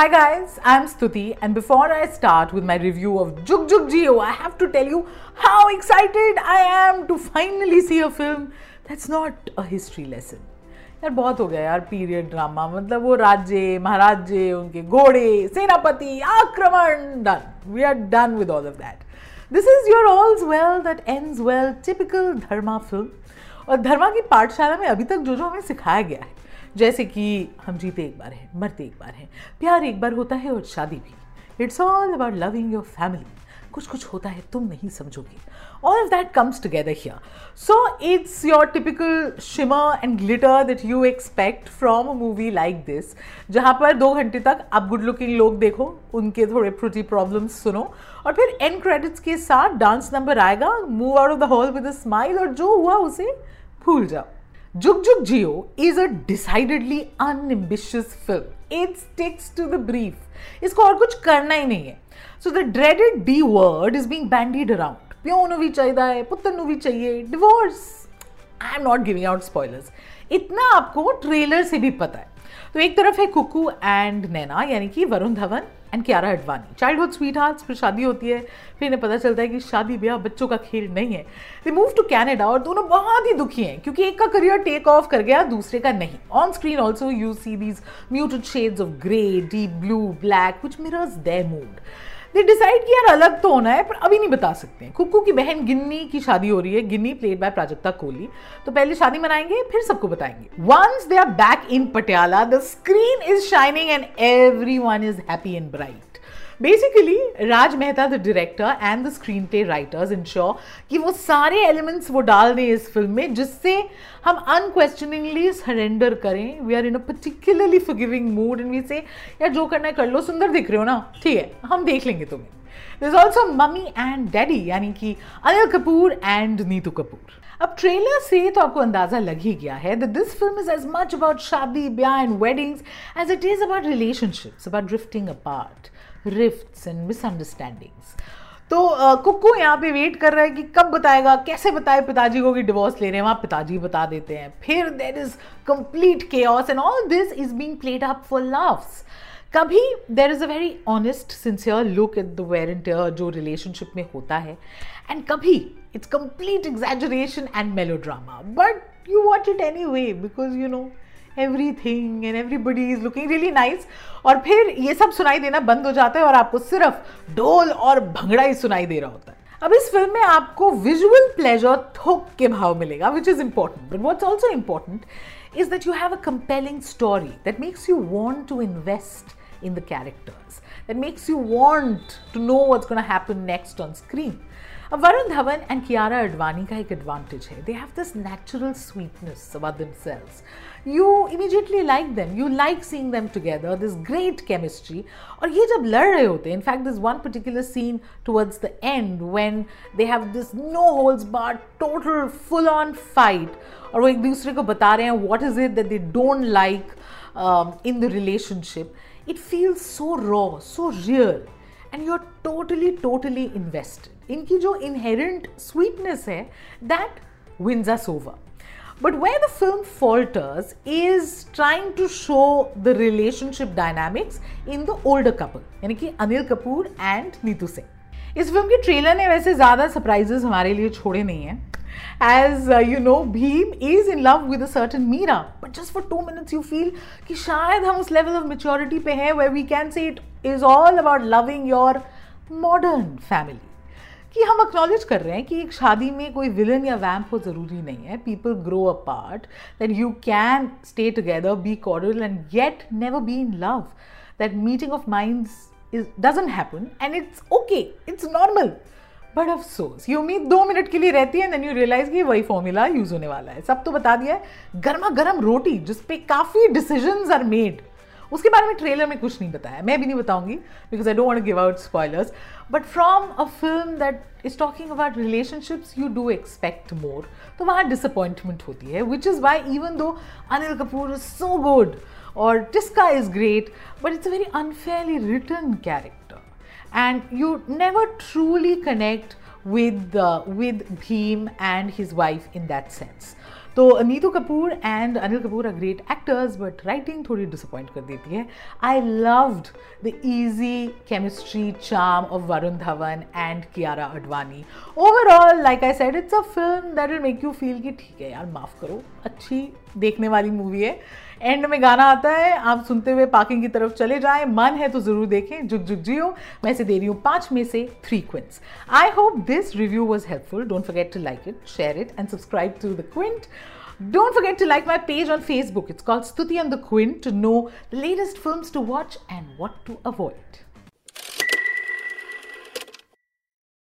Hi guys, I'm Stuti and before I start with my review of Jug Jug Geo, I have to tell you how excited I am to finally see a film that's not a history lesson. यार बहुत हो गया यार period drama मतलब वो राज्य महाराजे उनके घोड़े सेनापति आक्रमण done we are done with all of that this is your all's well that ends well typical Dharma film और धर्मा की पाठशाला में अभी तक जो जो हमें सिखाया गया है जैसे कि हम जीते एक बार हैं, मरते एक बार हैं, प्यार एक बार होता है और शादी भी। It's all about loving your family कुछ कुछ होता है, तुम नहीं समझोगे। All of that comes together here so it's your typical shimmer and glitter that you expect from a movie like this जहाँ पर दो घंटे तक आप गुड लुकिंग लोग देखो, उनके थोड़े प्रोटी प्रॉब्लम्स सुनो, और फिर एंड क्रेडिट्स के साथ डांस नंबर आएगा move out of the hall with a smile और जो हुआ उसे भूल जाओ। Juk Juk Geo is a decidedly unambitious film. It sticks to the brief. इसको और कुछ करना ही नहीं है so the dreaded D word is being bandied around प्यो भी चाहिए पुत्र भी चाहिए divorce I am not giving out spoilers इतना आपको ट्रेलर से भी पता है। तो एक तरफ़ है कुकू एंड नैना, यानी कि Varun Dhawan and Kiara Advani childhood sweetheart फिर शादी होती है, फिर इन्हें पता चलता है कि शादी ब्याह बच्चों का खेल नहीं है। दे मूव टू कैनेडा और दोनों बहुत ही दुखी हैं, क्योंकि एक का करियर टेक ऑफ़ कर गया, दूसरे का नहीं। On screen also you see these muted shades of grey deep blue black which mirrors their mood they decide कि यार अलग तो होना है, पर अभी नहीं बता सकते हैं। कुक्कू की बहन गिन्नी की शादी हो रही है, गिन्नी प्लेड बाय प्राजक्ता कोहली। तो पहले शादी मनाएँगे, फिर सबको बताएँगे। Once they are back in Patiala the screen is shining and everyone is happy and bright basically Raj Mehta the director and the screenplay writers ensure कि वो सारे एलिमेंट्स वो डाल दें इस फ़िल्म में, जिससे हम अनक्वेश्चनिंगली सरेंडर करें। We are in a particularly forgiving mood and we say यार, जो करना है कर लो, सुंदर दिख रहे हो ना? ठीक है, हम देख लेंगे तुम्हें। Is also mummy and daddy यानी कि अनिल कपूर एंड नीतू कपूर अब ट्रेलर से तो आपको अंदाज़ा लग ही गया है this film is as much about शादी ब्याह and weddings as it is about relationships about drifting apart rifts and misunderstandings तो कुक्कू यहाँ पे वेट कर रहा है कि कब बताएगा, कैसे बताए पिताजी को कि डिवोर्स ले रहे हैं, वहाँ पिताजी बता देते हैं। फिर देर इज़ कंप्लीट के and all this is being played up for loves कभी there is a very honest sincere look at the wear and जो रिलेशनशिप में होता है एंड कभी it's complete exaggeration and melodrama but you watch it anyway because you know everything and everybody is looking really nice और फिर ये सब सुनाई देना बंद हो जाता है और आपको सिर्फ़ डोल और भंगड़ा ही सुनाई दे रहा होता है। अब इस फ़िल्म में आपको विजुअल प्लेजर थोक के भाव मिलेगा which is important but what's also important is that you have a compelling story that makes you want to invest in the characters, that makes you want to know what's going to happen next on screen. अब Varun Dhawan and Kiara Advani का एक advantage है they have this natural sweetness about themselves you immediately like them you like seeing them together this great chemistry और ये जब लड़ रहे होते हैं in fact this one particular scene towards the end when they have this no holds barred total full on fight और वो एक दूसरे को बता रहे हैं what is it that they don't like in the relationship it feels so raw so real and you are totally totally invested इनकी जो इनहेरेंट स्वीटनेस है that wins us over But where the film falters is trying to show the relationship dynamics in the older couple, यानी कि Anil Kapoor and Neetu Singh इस film के trailer ने वैसे ज़्यादा सरप्राइजेस हमारे लिए छोड़े नहीं हैं। as uh, you know Bheem is in love with a certain Meera but just for two minutes you feel कि शायद हम उस level of maturity पे हैं where we can say it is all about loving your modern family कि हम acknowledge कर रहे हैं कि एक शादी में कोई विलन या वैम्प हो ज़रूरी नहीं है people grow apart that you can stay together be cordial and yet never be in love that meeting of minds is doesn't happen and it's okay it's normal But अफसोस ये उम्मीद दो मिनट के लिए रहती है देन यू रियलाइज़ कि वही फॉर्मूला यूज़ होने वाला है। सब तो बता दिया है गर्मा गर्म रोटी, जिसपे काफ़ी डिसीज़न आर मेड उसके बारे में ट्रेलर में कुछ नहीं बताया मैं भी नहीं बताऊँगी because I don't give out spoilers but from a film that is talking about relationships you do expect more तो वहाँ डिसअपॉइंटमेंट होती है विच is why even though Anil Kapoor is so good और Tisca is great but it's a very unfairly written character and you never truly connect with uh, with Bheem and his wife in that sense. तो Neetu Kapoor and Anil Kapoor are great actors but writing थोड़ी disappoint कर देती है I loved the easy chemistry charm of Varun Dhawan and Kiara Advani. Overall, like I said, it's a film that will make you feel कि ठीक है यार माफ़ करो अच्छी देखने वाली मूवी है। एंड में गाना आता है, आप सुनते हुए पार्किंग की तरफ़ चले जाएँ। मन है तो ज़रूर देखें। जुग जुग जियो, मैं इसे दे रही हूँ पाँच में से three Quints I hope this review was helpful don't forget to like it share it and subscribe to the Quint Don't forget to like my page on Facebook. It's called Stuti and the Quint to know the latest films to watch and what to avoid.